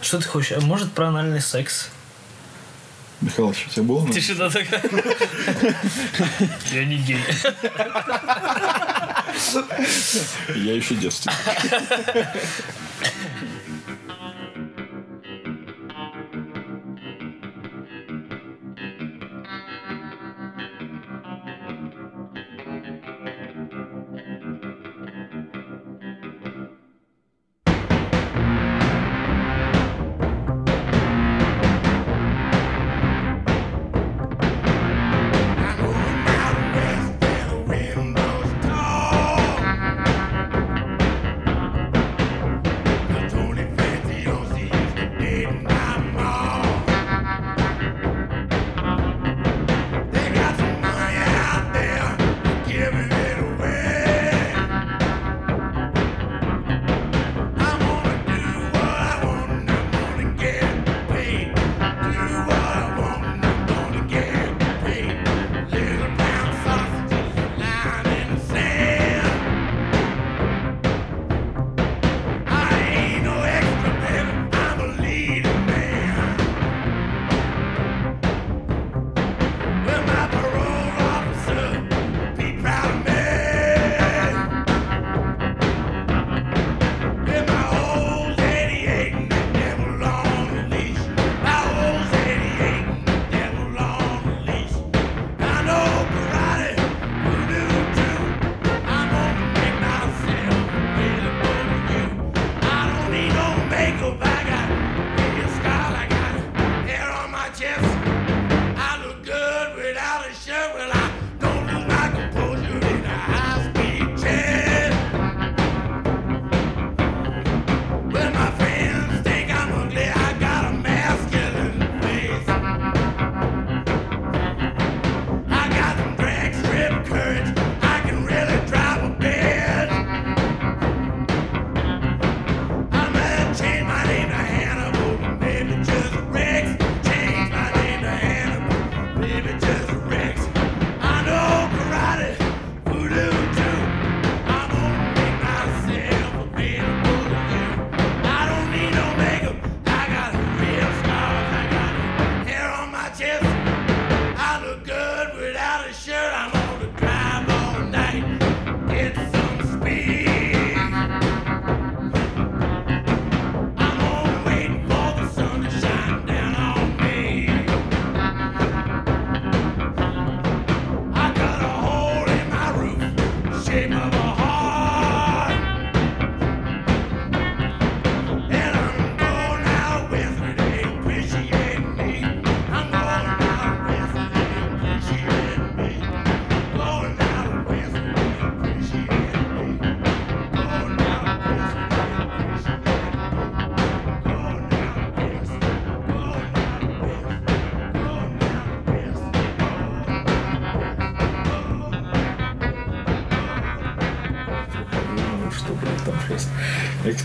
Что ты хочешь? А Может, про анальный секс? Михалыч, у тебя было? Тишина такая. Я не гей. Я еще девственник.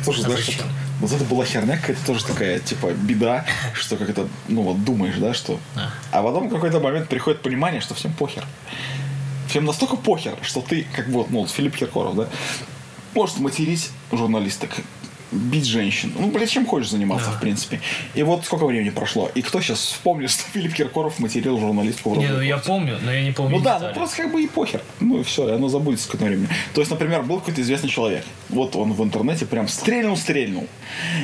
тоже, знаешь, вот, вот это была херня какая-то тоже такая, типа, беда, что как это, ну вот думаешь, да, что... А, а потом в какой-то момент приходит понимание, что всем похер. Всем настолько похер, что ты, как бы, ну, Филипп Киркоров, да, может материть журналисток, бить женщин. Ну, блядь, чем хочешь заниматься, да. в принципе. И вот сколько времени прошло. И кто сейчас вспомнит, что Филипп Киркоров материл журналистку в Не, ну я помню, но я не помню Ну детали. да, ну просто как бы и похер. Ну и все, и оно забудется какое-то время. То есть, например, был какой-то известный человек. Вот он в интернете прям стрельнул-стрельнул.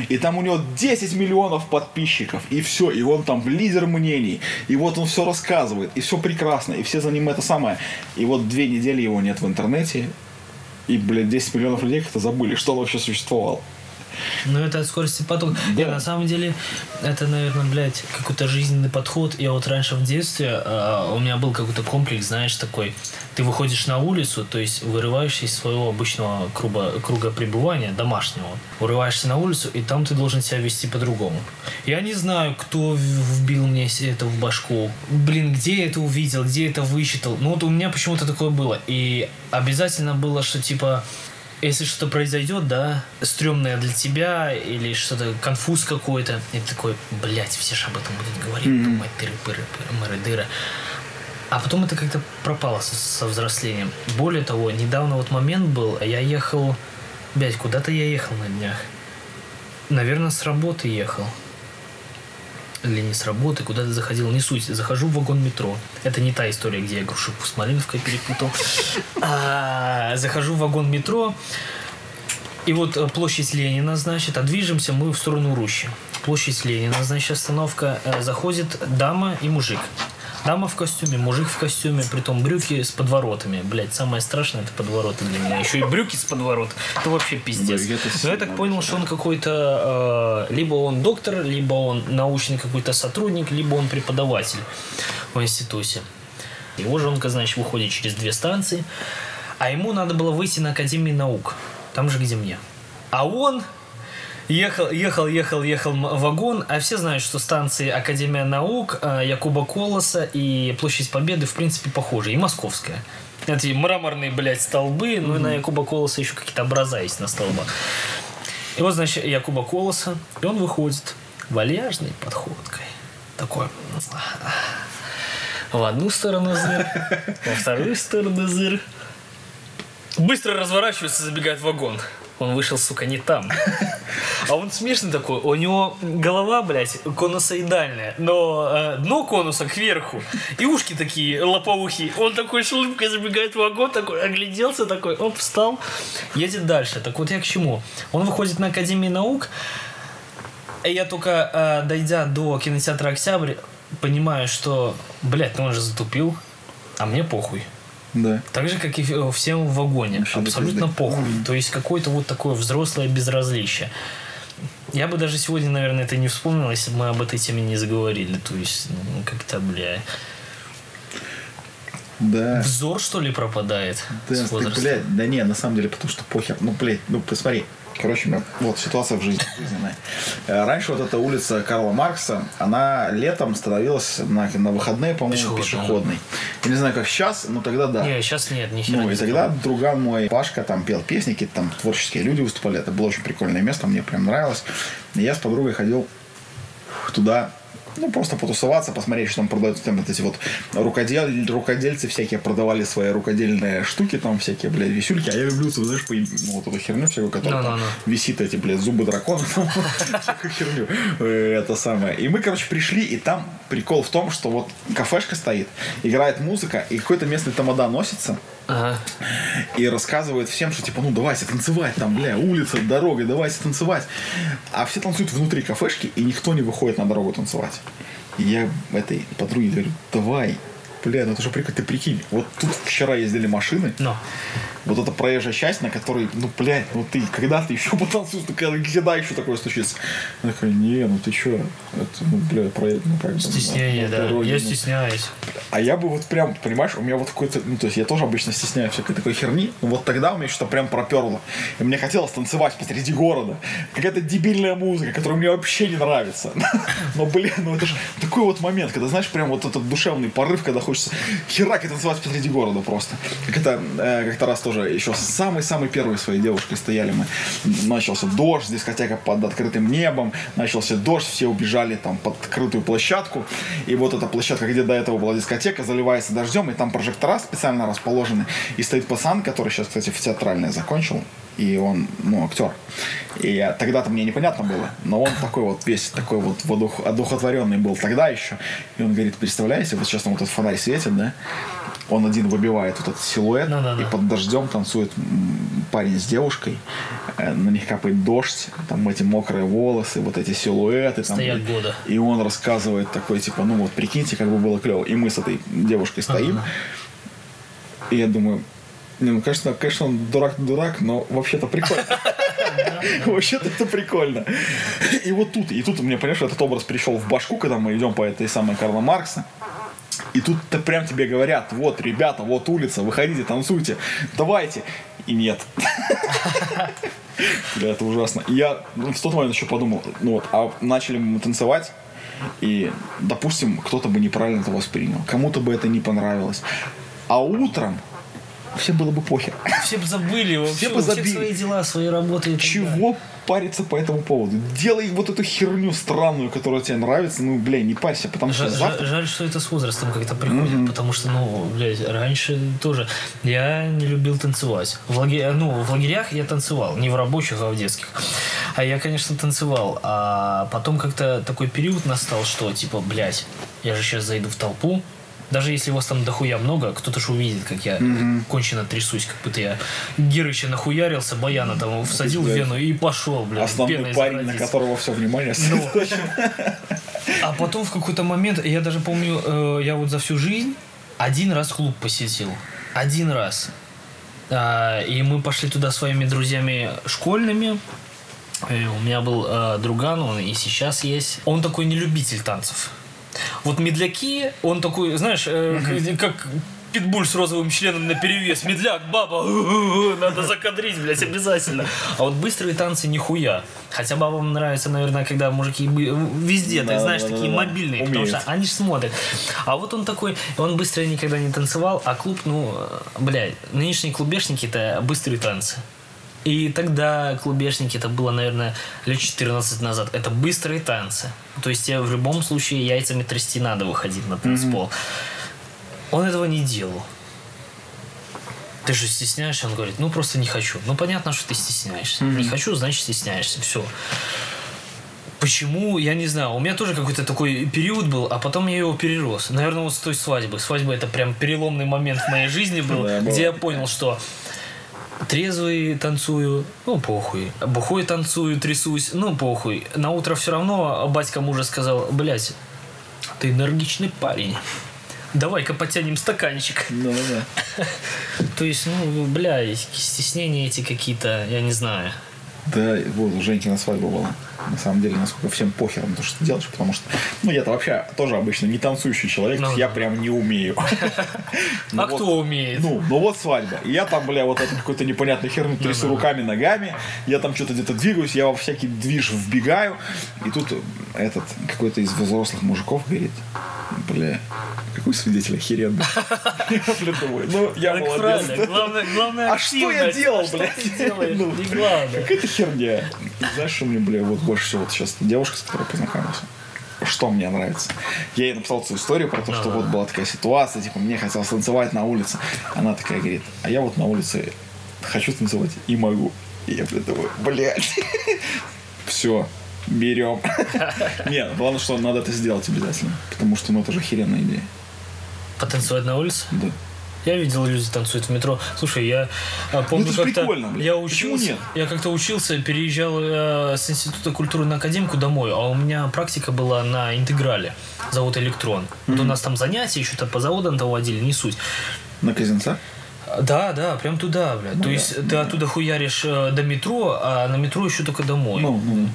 И там у него 10 миллионов подписчиков. И все, и он там лидер мнений. И вот он все рассказывает. И все прекрасно. И все за ним это самое. И вот две недели его нет в интернете. И, блядь, 10 миллионов людей как-то забыли, что он вообще существовал. Ну, это от скорости потока. Да. Не, на самом деле, это, наверное, блядь, какой-то жизненный подход. Я вот раньше в детстве, э, у меня был какой-то комплекс, знаешь, такой. Ты выходишь на улицу, то есть вырываешься из своего обычного круга, круга пребывания, домашнего. Вырываешься на улицу, и там ты должен себя вести по-другому. Я не знаю, кто вбил мне это в башку. Блин, где я это увидел, где это вычитал. Ну, вот у меня почему-то такое было. И обязательно было, что, типа, если что-то произойдет, да, стрёмное для тебя или что-то, конфуз какой-то, и ты такой, блядь, все же об этом будут говорить, mm-hmm. думать, тыры, пыры, пыры, дыры. А потом это как-то пропало со, со взрослением. Более того, недавно вот момент был, я ехал, блядь, куда-то я ехал на днях. Наверное, с работы ехал. Или не с работы, куда-то заходил, не суть. Захожу в вагон метро. Это не та история, где я Грушевку с Малиновкой перепутал. А, захожу в вагон метро, и вот э, площадь Ленина, значит, а движемся мы в сторону Рущи. Площадь Ленина, значит, остановка. Э, заходит дама и мужик. Дама в костюме, мужик в костюме, притом брюки с подворотами. Блять, самое страшное это подвороты для меня. Еще и брюки с подворот. Это вообще пиздец. Но я так понял, что он какой-то... Э, либо он доктор, либо он научный какой-то сотрудник, либо он преподаватель в институте. Его жонка, значит, выходит через две станции. А ему надо было выйти на Академию наук. Там же, где мне. А он ехал, ехал, ехал, ехал вагон, а все знают, что станции Академия наук, э, Якуба Колоса и Площадь Победы, в принципе, похожи. И Московская. Эти мраморные, блядь, столбы, ну и на Якуба Колоса еще какие-то образа есть на столбах. И вот, значит, Якуба Колоса, и он выходит вальяжной подходкой. Такой в одну сторону зыр, во вторую сторону зыр. Быстро разворачивается, забегает в вагон. Он вышел, сука, не там. А он смешный такой. У него голова, блядь, конусоидальная, но э, дно конуса кверху. И ушки такие лоповухи. Он такой с улыбкой забегает в вагон, такой огляделся, такой, оп, встал, едет дальше. Так вот я к чему? Он выходит на Академию наук, и я только, э, дойдя до кинотеатра «Октябрь», понимаю, что, блядь, ну он же затупил, а мне похуй. Да. Так же, как и всем в вагоне. Вообще Абсолютно похуй. Mm-hmm. То есть какое-то вот такое взрослое безразличие. Я бы даже сегодня, наверное, это не вспомнил, если бы мы об этой теме не заговорили. То есть, ну, как-то, бля... Да. Взор, что ли, пропадает? Да, ты, блядь, да не, на самом деле, потому что похер. Ну, блядь, ну посмотри, Короче, вот ситуация в жизни жизненная. Э, раньше вот эта улица Карла Маркса, она летом становилась на, на выходные, по-моему, пешеходной. Я не знаю, как сейчас, но тогда да. Не, сейчас нет, ни Ну, и тогда друган мой, Пашка, там пел песни, какие-то там творческие люди выступали. Это было очень прикольное место, мне прям нравилось. И я с подругой ходил туда ну, просто потусоваться, посмотреть, что там продают. Там вот эти вот рукодель, рукодельцы всякие продавали свои рукодельные штуки, там всякие, блядь, висюльки. А я люблю, знаешь, по, ну, вот эту херню всякую, которая no, no, no. висит, эти, блядь, зубы дракона, херню. Э, это самое. И мы, короче, пришли, и там прикол в том, что вот кафешка стоит, играет музыка, и какой-то местный тамада носится. Ага. И рассказывает всем, что типа, ну давайте танцевать, там, бля, улица, дорога, давайте танцевать. А все танцуют внутри кафешки, и никто не выходит на дорогу танцевать. И я этой подруге говорю, давай, бля, ну это же прикольно, ты прикинь, вот тут вчера ездили машины, Но вот эта проезжая часть, на которой, ну, блядь, ну ты когда ты еще потанцуешь, ну, когда еще такое случится? Я такой, не, ну ты что? Это, ну, блядь, проезд, ну, как бы. Стеснение, да. Дороге, я ну. стесняюсь. А я бы вот прям, понимаешь, у меня вот какой-то, ну, то есть я тоже обычно стесняюсь всякой такой херни, но вот тогда у меня что-то прям проперло. И мне хотелось танцевать посреди города. Какая-то дебильная музыка, которая мне вообще не нравится. Но, блин, ну это же такой вот момент, когда, знаешь, прям вот этот душевный порыв, когда хочется херак и танцевать посреди города просто. Как это, э, как-то раз тоже еще самой-самой первой своей девушкой стояли мы. Начался дождь, дискотека под открытым небом, начался дождь, все убежали там под открытую площадку. И вот эта площадка, где до этого была дискотека, заливается дождем, и там прожектора специально расположены. И стоит пацан, который сейчас, кстати, в театральное закончил, и он, ну, актер. И тогда-то мне непонятно было, но он такой вот весь такой вот одухотворенный был тогда еще. И он говорит, представляете, вот сейчас там вот этот фонарь светит, да, он один выбивает вот этот силуэт, no, no, no. и под дождем танцует парень с девушкой, э, на них капает дождь, там эти мокрые волосы, вот эти силуэты. Там, Стоят года. И он рассказывает такой, типа, ну вот прикиньте, как бы было клево. И мы с этой девушкой стоим, uh-huh. и я думаю, не, ну, конечно, конечно, он дурак-дурак, но вообще-то прикольно. Вообще-то это прикольно. И вот тут, и тут мне, понимаешь, этот образ пришел в башку, когда мы идем по этой самой Карла Маркса. И тут-то прям тебе говорят, вот, ребята, вот улица, выходите, танцуйте, давайте. И нет. Бля, это ужасно. И я в тот момент еще подумал, ну вот, а начали мы танцевать, и, допустим, кто-то бы неправильно это воспринял, кому-то бы это не понравилось. А утром всем было бы похер. Все бы забыли вообще, все бы забили. свои дела, свои работы. Чего париться по этому поводу. Делай вот эту херню странную, которая тебе нравится, ну, бля, не парься, потому что Жаль, завтра... жаль, что это с возрастом как-то приходит, потому что, ну, блядь, раньше тоже я не любил танцевать. В лаге... Ну, в лагерях я танцевал, не в рабочих, а в детских. А я, конечно, танцевал. А потом как-то такой период настал, что, типа, блядь, я же сейчас зайду в толпу, даже если вас там дохуя много, кто-то же увидит, как я кончено трясусь, как будто я Герыча нахуярился, Баяна там всадил в вену и пошел, блядь, Основной парень, на которого все внимание Ну. А потом в какой-то момент, я даже помню, э, я вот за всю жизнь один раз клуб посетил. Один раз. А, и мы пошли туда своими друзьями школьными. И у меня был э, друган, он и сейчас есть. Он такой не любитель танцев. Вот медляки, он такой, знаешь, э, как питбуль с розовым членом на перевес. Медляк, баба, надо закадрить, блядь, обязательно. А вот быстрые танцы нихуя. Хотя бабам нравится, наверное, когда мужики бы- везде, Да, так знаешь, да, такие да. мобильные, потому Умеют. что они же смотрят. А вот он такой, он быстро никогда не танцевал, а клуб, ну, э, блядь, нынешние клубешники это быстрые танцы. И тогда клубешники, это было, наверное, лет 14 назад, это быстрые танцы. То есть тебе в любом случае яйцами трясти надо выходить на танцпол. Он этого не делал. Ты же стесняешься, он говорит, ну просто не хочу. Ну понятно, что ты стесняешься. Не хочу, значит стесняешься. Все. Почему, я не знаю. У меня тоже какой-то такой период был, а потом я его перерос. Наверное, вот с той свадьбы. Свадьба это прям переломный момент в моей жизни был, где я понял, что трезвый танцую, ну похуй. Бухой танцую, трясусь, ну похуй. На утро все равно батька мужа сказал, блядь, ты энергичный парень. Давай-ка потянем стаканчик. Да-да-да. То есть, ну, бля, стеснения эти какие-то, я не знаю. Да, вот у Женьки на свадьбе была. На самом деле, насколько всем похер на то, что ты делаешь, потому что, ну, я-то вообще тоже обычно не танцующий человек, Ну, я прям не умею. Ну а кто умеет? Ну, ну вот свадьба. Я там, бля, вот эту какую-то непонятную херню трясу руками, ногами. Я там что-то где-то двигаюсь, я во всякий движ вбегаю. И тут этот какой-то из взрослых мужиков говорит, бля, какой свидетель охеренный. Я, бля, думаю, Ну, я Так молодец. правильно, главное, главное А что я активность. делал, Что блядь? ты делаешь? Ну, Не главное. Какая-то херня. Знаешь, что мне, бля, вот больше всего вот сейчас девушка, с которой познакомился. Что мне нравится? Я ей написал свою историю про то, что вот была такая ситуация, типа, мне хотелось танцевать на улице. Она такая говорит, а я вот на улице хочу танцевать и могу. И я, блядь, думаю, блядь. Все, берем. Нет, главное, что надо это сделать обязательно. Потому что, ну, это же охеренная идея. Потанцевать на улице? Да. Я видел, люди танцуют в метро. Слушай, я а, помню, ж как-то я учился, я как-то учился, переезжал э, с института культуры на академику домой, а у меня практика была на интеграле, завод Электрон. Вот у нас там занятия еще-то по заводам того водили, не суть. На Казинца? Да, да, прям туда, блядь. Ну То да, есть ты оттуда хуяришь э, до метро, а на метро еще только домой. Ну, ну,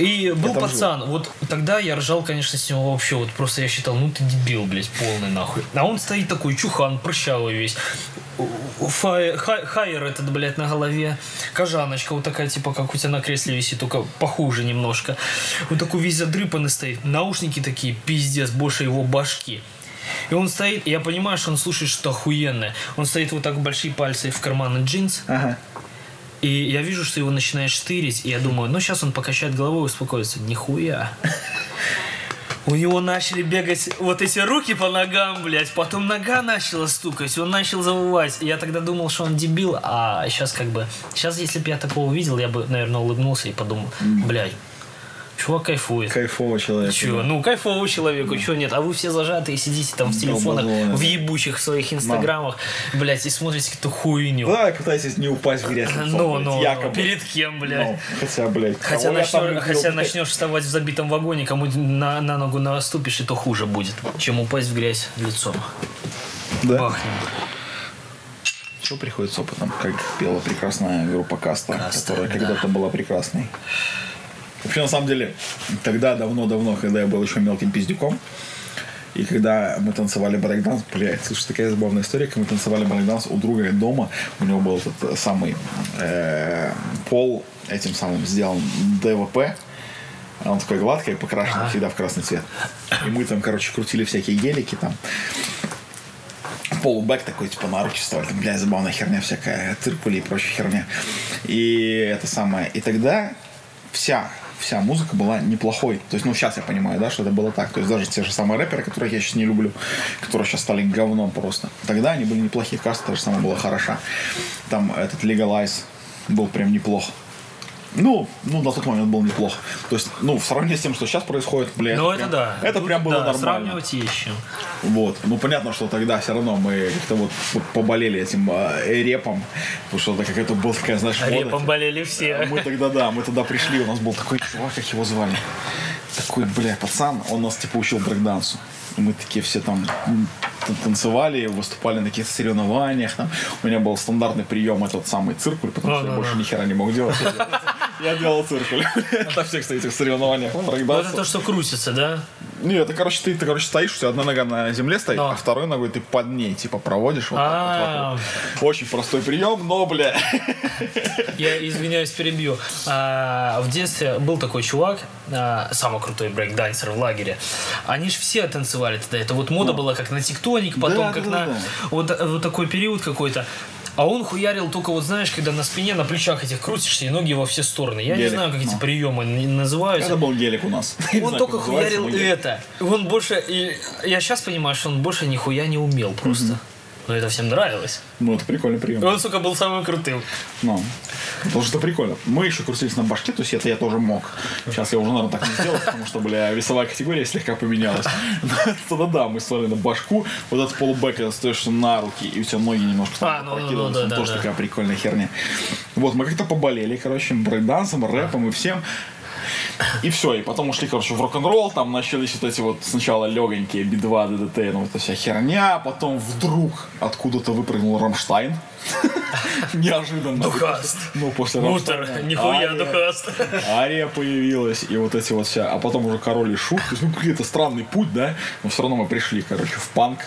И был там пацан, вот тогда я ржал, конечно, с него вообще, вот просто я считал, ну ты дебил, блядь, полный нахуй. А он стоит такой, чухан, прыщавый весь. Фай- хай- хайер этот, блядь, на голове. Кожаночка вот такая, типа, как у тебя на кресле висит, только похуже немножко. Вот такой весь задрыпанный стоит. Наушники такие, пиздец, больше его башки. И он стоит, я понимаю, что он слушает что охуенное. Он стоит вот так большие пальцы в карманы джинс, Ага. И я вижу, что его начинает штырить, и я думаю, ну сейчас он покачает головой и успокоится. Нихуя. У него начали бегать вот эти руки по ногам, блядь, потом нога начала стукать, он начал завывать. Я тогда думал, что он дебил, а сейчас как бы... Сейчас, если бы я такого увидел, я бы, наверное, улыбнулся и подумал, блядь, чувак кайфует. Кайфовый человек. Чё? Ну, кайфовому человеку, чего нет? А вы все зажатые сидите там в телефонах, в ебучих своих инстаграмах, блядь, и смотрите какую-то хуйню. Да, пытайтесь не упасть в грязь. Ну, ну, якобы. перед кем, блядь? Ну, хотя, блядь. Хотя, начнешь, хотя начнешь вставать в забитом вагоне, кому на, на ногу наступишь, и то хуже будет, чем упасть в грязь лицом. Да. Бахнем. Что приходит с опытом, как пела прекрасная группа Каста, Каста, которая да. когда-то была прекрасной. Вообще, на самом деле, тогда, давно-давно, когда я был еще мелким пиздюком, и когда мы танцевали брейкданс, блядь, слушай, такая забавная история, когда мы танцевали брейкданс у друга дома, у него был этот э, самый э, пол этим самым сделан ДВП, он такой гладкий, покрашен всегда в красный цвет. И мы там, короче, крутили всякие гелики там. полубэк такой, типа, на руки вставали, там, бля, забавная херня всякая, циркули и прочая херня. И это самое. И тогда вся вся музыка была неплохой. То есть, ну, сейчас я понимаю, да, что это было так. То есть, даже те же самые рэперы, которых я сейчас не люблю, которые сейчас стали говном просто. Тогда они были неплохие, кажется, та же самая была хороша. Там этот Legalize был прям неплох. Ну, ну, на тот момент был неплохо. То есть, ну, в сравнении с тем, что сейчас происходит, блядь. Ну, это, это прям, да. Это Тут, прям было да, нормально. Сравнивать чем. Вот. Ну, понятно, что тогда все равно мы как-то вот поболели этим э, репом, потому что это какая-то была такая, знаешь, мода. Репом болели все. Мы тогда, да, мы тогда пришли, у нас был такой чувак, как его звали. Такой, бля, пацан, он нас, типа, учил брейкдансу. И мы такие все там танцевали, выступали на каких-то соревнованиях. Там. У меня был стандартный прием этот самый циркуль, потому что я больше ни хера не мог делать. Я делал циркуль. На всех кстати, этих соревнованиях. Ну, Вот это то, что крутится, да? Нет, это, короче, ты, ты, короче, стоишь, у тебя одна нога на земле стоит, а второй ногой ты под ней, типа, проводишь А. Очень простой прием, но, бля, Я извиняюсь, перебью. А, в детстве был такой чувак, а, самый крутой брейкдансер в лагере. Они же все танцевали тогда. Это вот мода была как на тектоник, потом Да, как да, на да. Вот, вот такой период какой-то. А он хуярил только вот знаешь, когда на спине, на плечах этих крутишься и ноги во все стороны. Я не Гелик, знаю, как эти ну. приемы называются. это был гелик у нас. Не Он знаю, только хуярил это. Он больше... и я сейчас понимаю, что он больше нихуя не умел просто. Но это всем нравилось. Ну, это прикольный И прием. он, сука, был самым крутым. Ну, потому что это прикольно. Мы еще крутились на башке, то есть это я тоже мог. Сейчас я уже, наверное, так не сделал, потому что, бля, весовая категория слегка поменялась. Тогда да, мы стали на башку, вот этот полубэк, когда стоишь на руки, и у тебя ноги немножко А, там ну, ну, прокидываются, да, ну, да, тоже да. такая прикольная херня. Вот, мы как-то поболели, короче, брейкдансом, рэпом и всем. И все, и потом ушли, короче, в рок-н-ролл, там начались вот эти вот сначала легонькие Би-2, ДДТ, ну, эта вся херня, потом вдруг откуда-то выпрыгнул Рамштайн. Неожиданно. Духаст. Ну, после Мутер, нихуя духаст. Ария появилась, и вот эти вот вся, а потом уже Король и Шут, ну, какой-то странный путь, да, но все равно мы пришли, короче, в панк,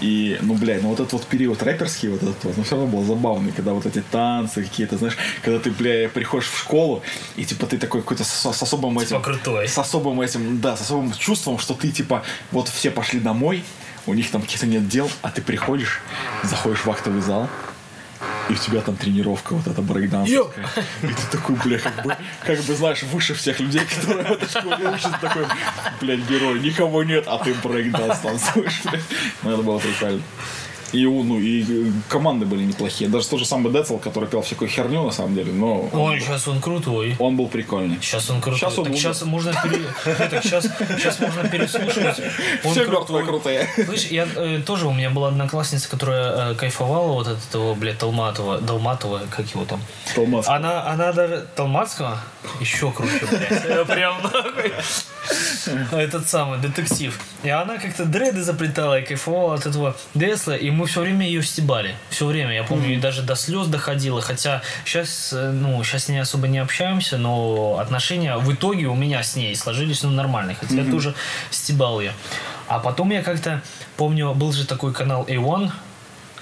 и, ну, блядь, ну вот этот вот период рэперский, вот этот вот, ну, все равно был забавный, когда вот эти танцы какие-то, знаешь, когда ты, бля, приходишь в школу, и, типа, ты такой какой-то с, с особым этим... Типа крутой. С особым этим, да, с особым чувством, что ты, типа, вот все пошли домой, у них там каких-то нет дел, а ты приходишь, заходишь в актовый зал, и у тебя там тренировка вот эта брейкдансовская. И ты такой, бля, как бы, как бы, знаешь, выше всех людей, которые в этой школе учатся, такой, блядь, герой, никого нет, а ты брейкданс танцуешь, блядь. Ну, это было прикольно. И, ну, и э, команды были неплохие. Даже тот же самый Децл, который пел всякую херню, на самом деле, но Ой, сейчас он крутой. он был прикольный. Сейчас он крутой. Щас он так сейчас можно сейчас, сейчас можно переслушивать. Он Все мертвые крутые. Слышь, я э, тоже, у меня была одноклассница, которая э, кайфовала вот от этого, блядь, Талматова, Долматова, как его там. Толмац. Она, она даже... Талматского? Еще круче, блядь. Прям нахуй. Этот самый детектив. И она как-то дреды заплетала и кайфовала от этого Десла, и мы все время ее стебали. Все время. Я помню, и даже до слез доходило. Хотя сейчас, ну, сейчас с ней особо не общаемся, но отношения в итоге у меня с ней сложились, ну, нормальные. Хотя я тоже стебал ее. А потом я как-то, помню, был же такой канал A1,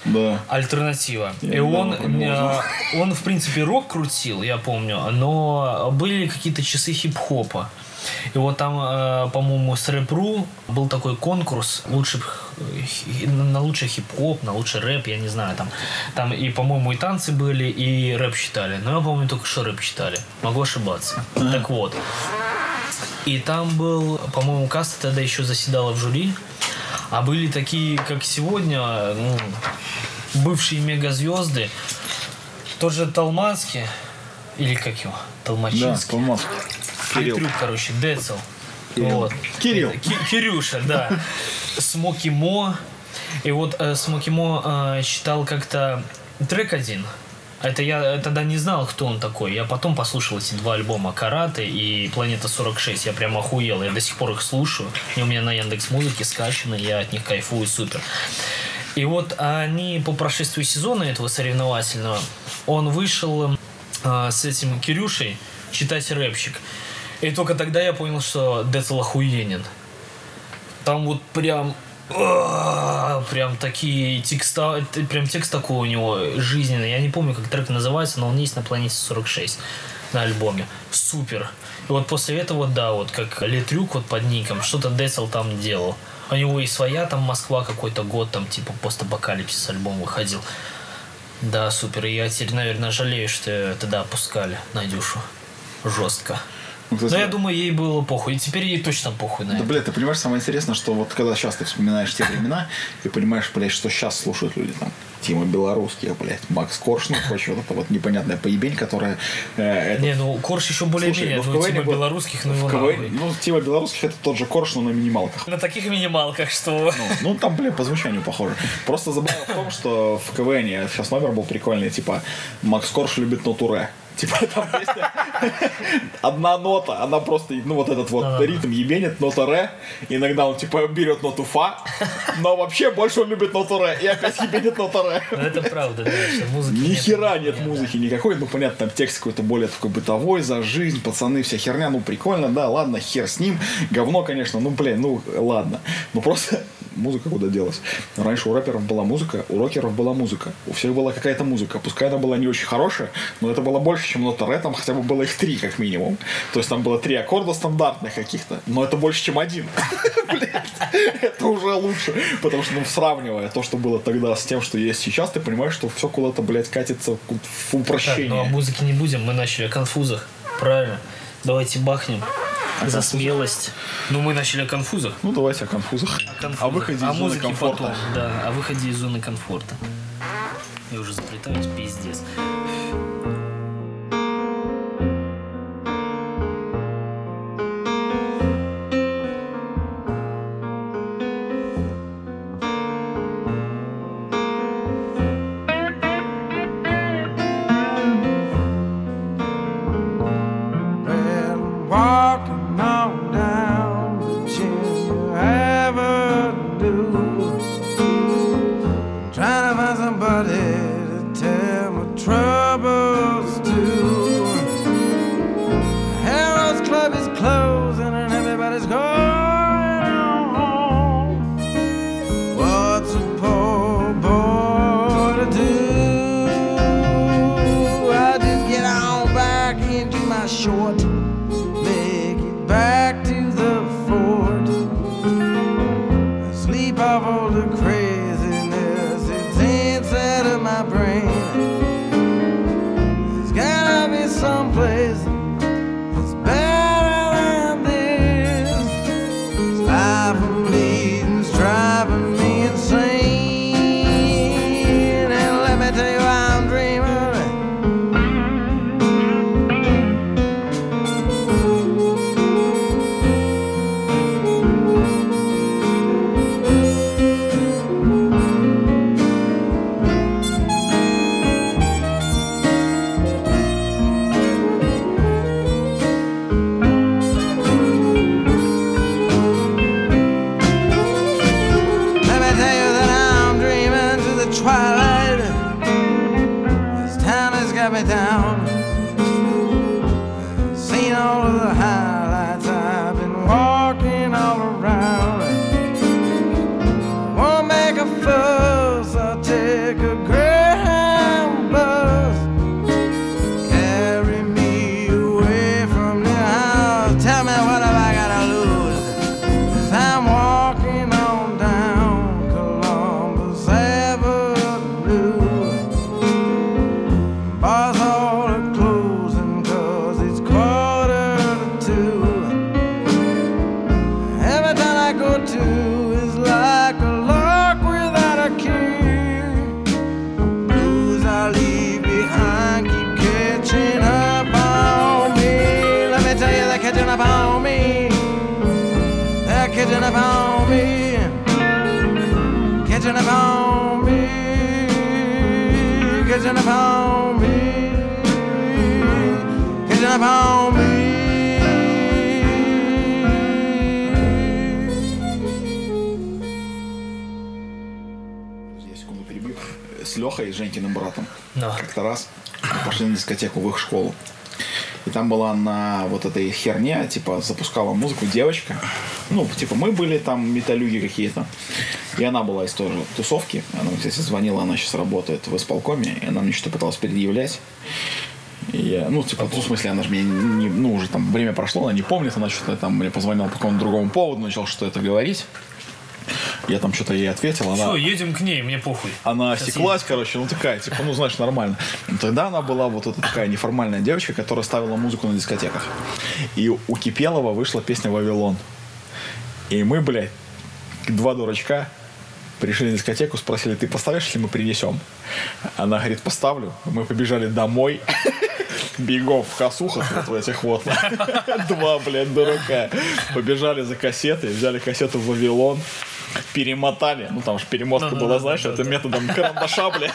Да. альтернатива. Я и он, э, он, в принципе, рок крутил, я помню, но были какие-то часы хип-хопа. И вот там, э, по-моему, с рэп.ру был такой конкурс лучших, э, хи- на лучший хип-хоп, на лучший рэп, я не знаю, там, там и, по-моему, и танцы были, и рэп читали. Но я помню только, что рэп читали. Могу ошибаться. Так вот. И там был, по-моему, каста тогда еще заседала в жюри. А были такие, как сегодня, ну, бывшие мегазвезды. Тот же Талмацкий, или как его, Да, Толмачинский. Кирилл. Альтрюк, короче, Децл. Кирилл. Вот. Кирилл. Ки- Кирюша, да. Смоки Мо. И вот э, Смоки Мо э, читал как-то трек один. Это я тогда не знал, кто он такой. Я потом послушал эти два альбома «Карате» и «Планета 46». Я прям охуел. Я до сих пор их слушаю. И у меня на Яндекс Музыке скачаны. Я от них кайфую супер. И вот они по прошествию сезона этого соревновательного, он вышел э, с этим Кирюшей читать рэпчик. И только тогда я понял, что Децл охуенен. Там вот прям Прям такие текста, прям текст такой у него жизненный. Я не помню, как трек называется, но он есть на планете 46 на альбоме. Супер. И вот после этого, да, вот как Летрюк вот под ником, что-то Децл там делал. У него и своя там Москва какой-то год, там типа постапокалипсис альбом выходил. Да, супер. И я теперь, наверное, жалею, что тогда опускали Надюшу. Жестко. Ну, Но я думаю, ей было похуй. И теперь ей точно похуй на да, блядь, ты понимаешь, самое интересное, что вот когда сейчас ты вспоминаешь те времена, и понимаешь, блядь, что сейчас слушают люди там. Тима Белорусских, блядь, Макс Корж, ну, короче, вот это вот непонятная поебень, которая... Э, этот... Не, ну, Корж еще более-менее, ну, ну Тима был... Белорусских, ну, в КВН, Ну, Тима Белорусских это тот же Корж, но на минималках. На таких минималках, что... Ну, ну там, блядь, по звучанию похоже. Просто забавно в том, что в КВН сейчас номер был прикольный, типа, Макс Корж любит нотуре. Типа там песня одна нота, она просто, ну вот этот вот ритм ебенит, нота ре. Иногда он типа берет ноту фа, но вообще больше он любит ноту ре. И опять ебенит нота ре. Ну это правда, да, что музыки Ни хера нет, музыки никакой. Ну понятно, там текст какой-то более такой бытовой, за жизнь, пацаны, вся херня. Ну прикольно, да, ладно, хер с ним. Говно, конечно, ну блин, ну ладно. Ну просто музыка куда делась. Раньше у рэперов была музыка, у рокеров была музыка. У всех была какая-то музыка. Пускай она была не очень хорошая, но это было больше, чем нота ре. Там хотя бы было их три, как минимум. То есть там было три аккорда стандартных каких-то. Но это больше, чем один. Это уже лучше. Потому что, ну, сравнивая то, что было тогда с тем, что есть сейчас, ты понимаешь, что все куда-то, блядь, катится в упрощение. Ну, о музыке не будем. Мы начали о конфузах. Правильно. Давайте бахнем. За смелость. Ну, мы начали о конфузах. Ну, давайте о конфузах. О, конфузах. о выходе из зоны комфорта. Потом, да, о выходе из зоны комфорта. Я уже заплетаюсь, пиздец. Была на вот этой херне, типа, запускала музыку девочка. Ну, типа, мы были там металюги какие-то. И она была из тоже тусовки. Она, кстати, звонила, она сейчас работает в исполкоме, и она мне что-то пыталась предъявлять. Я, ну, типа, в смысле, она же мне не, ну, уже там время прошло, она не помнит, она что-то там мне позвонила по какому-то другому поводу, начал что-то говорить. Я там что-то ей ответил. Она, Все, едем к ней, мне похуй. она осеклась, короче, ну такая, типа, ну, знаешь, нормально. Но Тогда она была вот эта такая неформальная девочка, которая ставила музыку на дискотеках. И у Кипелова вышла песня «Вавилон». И мы, блядь, два дурачка, пришли на дискотеку, спросили, ты поставишь, если мы принесем? Она говорит, поставлю. Мы побежали домой, бегом в косухах вот в этих вот. Два, блядь, дурака. Побежали за кассетой, взяли кассету «Вавилон», перемотали, ну там же перемотка была, знаешь, это методом карандаша, блядь.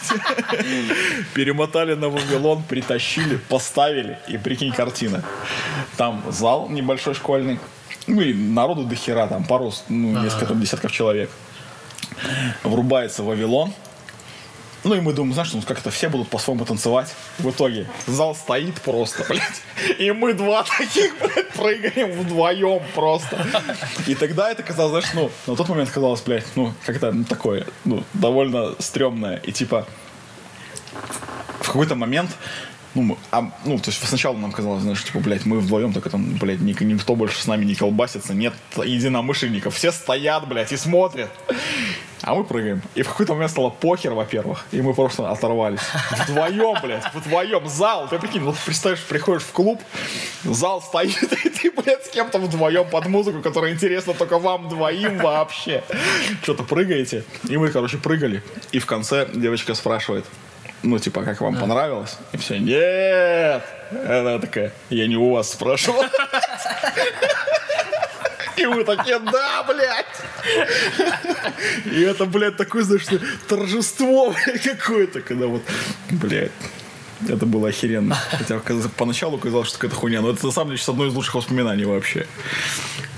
Перемотали на Вавилон, притащили, поставили, и прикинь, картина. Там зал небольшой школьный, ну и народу до хера, там пару, ну, несколько там десятков человек. Врубается Вавилон, ну и мы думаем, знаешь, ну как это все будут по-своему танцевать. В итоге зал стоит просто, блядь. И мы два таких, блядь, прыгаем вдвоем просто. И тогда это казалось, знаешь, ну, на тот момент казалось, блядь, ну, как-то ну, такое, ну, довольно стрёмное. И типа в какой-то момент ну, а, ну, то есть сначала нам казалось, знаешь, типа, блядь, мы вдвоем, только там, блядь, ник- никто больше с нами не колбасится, нет единомышленников, все стоят, блядь, и смотрят. А мы прыгаем. И в какой-то момент стало похер, во-первых, и мы просто оторвались. Вдвоем, блядь, вдвоем. Зал, ты прикинь, вот представляешь, приходишь в клуб, зал стоит, и ты, блядь, с кем-то вдвоем под музыку, которая интересна только вам двоим вообще. Что-то прыгаете. И мы, короче, прыгали. И в конце девочка спрашивает, ну, типа, как вам понравилось? И все, нет! Она такая, я не у вас спрашивала. И мы такие, да, блядь! И это, блядь, такое, знаешь, что торжество какое-то, когда вот, блядь, это было охеренно. Хотя поначалу казалось, что какая-то хуйня, но это на самом деле одно из лучших воспоминаний вообще.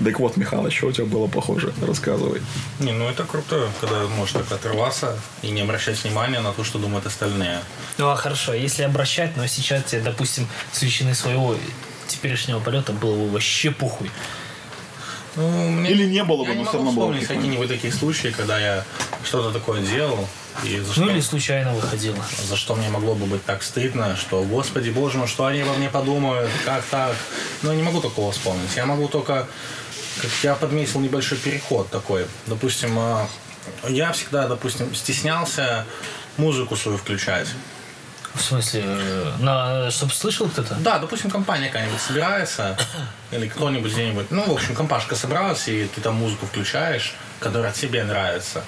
Так вот, Михалыч, что у тебя было похоже? Рассказывай. Не, ну это круто, когда можешь так отрываться и не обращать внимания на то, что думают остальные. Ну, а хорошо, если обращать, но сейчас тебе, допустим, с величины своего теперешнего полета было бы вообще похуй. Ну, мне- Или не было бы, я но могу равно было вспомнить прикольно. какие-нибудь такие случаи, когда я что-то такое делал, и за что, Ну или случайно выходило. за что мне могло бы быть так стыдно, что, господи, боже мой, что они обо мне подумают, как так? Ну, я не могу такого вспомнить. Я могу только, я подметил небольшой переход такой. Допустим, а, я всегда, допустим, стеснялся музыку свою включать. В смысле, э, на, чтобы слышал кто-то? Да, допустим, компания какая-нибудь собирается, или кто-нибудь где-нибудь, ну, в общем, компашка собралась, и ты там музыку включаешь, которая тебе нравится.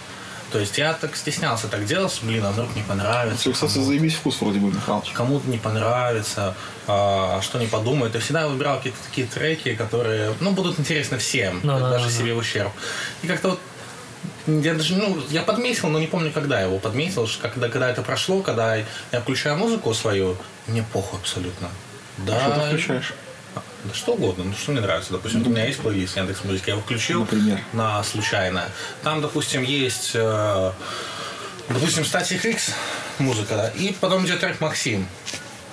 То есть я так стеснялся так делать, блин, а вдруг не понравится. Все, кстати, заебись вкус вроде бы, Михалыч. Кому-то не понравится, а, что не подумают. Я всегда выбирал какие-то такие треки, которые, ну, будут интересны всем, Ну, да, даже да, себе в ущерб. И как-то вот я даже, ну, я подметил, но не помню, когда я его подметил, что когда, когда это прошло, когда я включаю музыку свою, мне похуй абсолютно. Да, Что ты включаешь? Да что угодно, ну что мне нравится. Допустим, у меня есть плейлист Яндекс Музыки, я его включил Например? на случайно. Там, допустим, есть, э, допустим, Static X музыка, да, и потом идет трек Максим,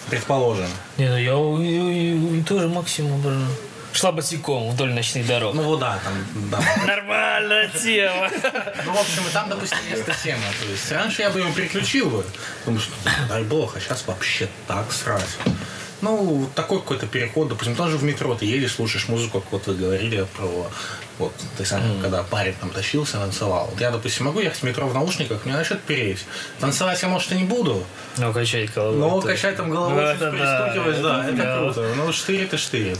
предположим. Не, ну я у- у- у- тоже максимум обожаю. Шла босиком вдоль ночных дорог. Ну вот да, там, да. Нормальная тема. Ну, в общем, и там, допустим, есть эта тема. То есть раньше я бы его переключил бы, потому что, дай бог, а сейчас вообще так срать. Ну, такой какой-то переход, допустим, тоже в метро ты едешь, слушаешь музыку, как вот вы говорили про, вот, ты сам, когда парень там тащился, танцевал. Вот я, допустим, могу ехать в метро в наушниках, мне начнет переть. Танцевать я, может, и не буду, Ну, качать головой. но качать там головой, Ну, чуть это да, пристукивать, да, это это да. круто. Ну, штырит и штырит.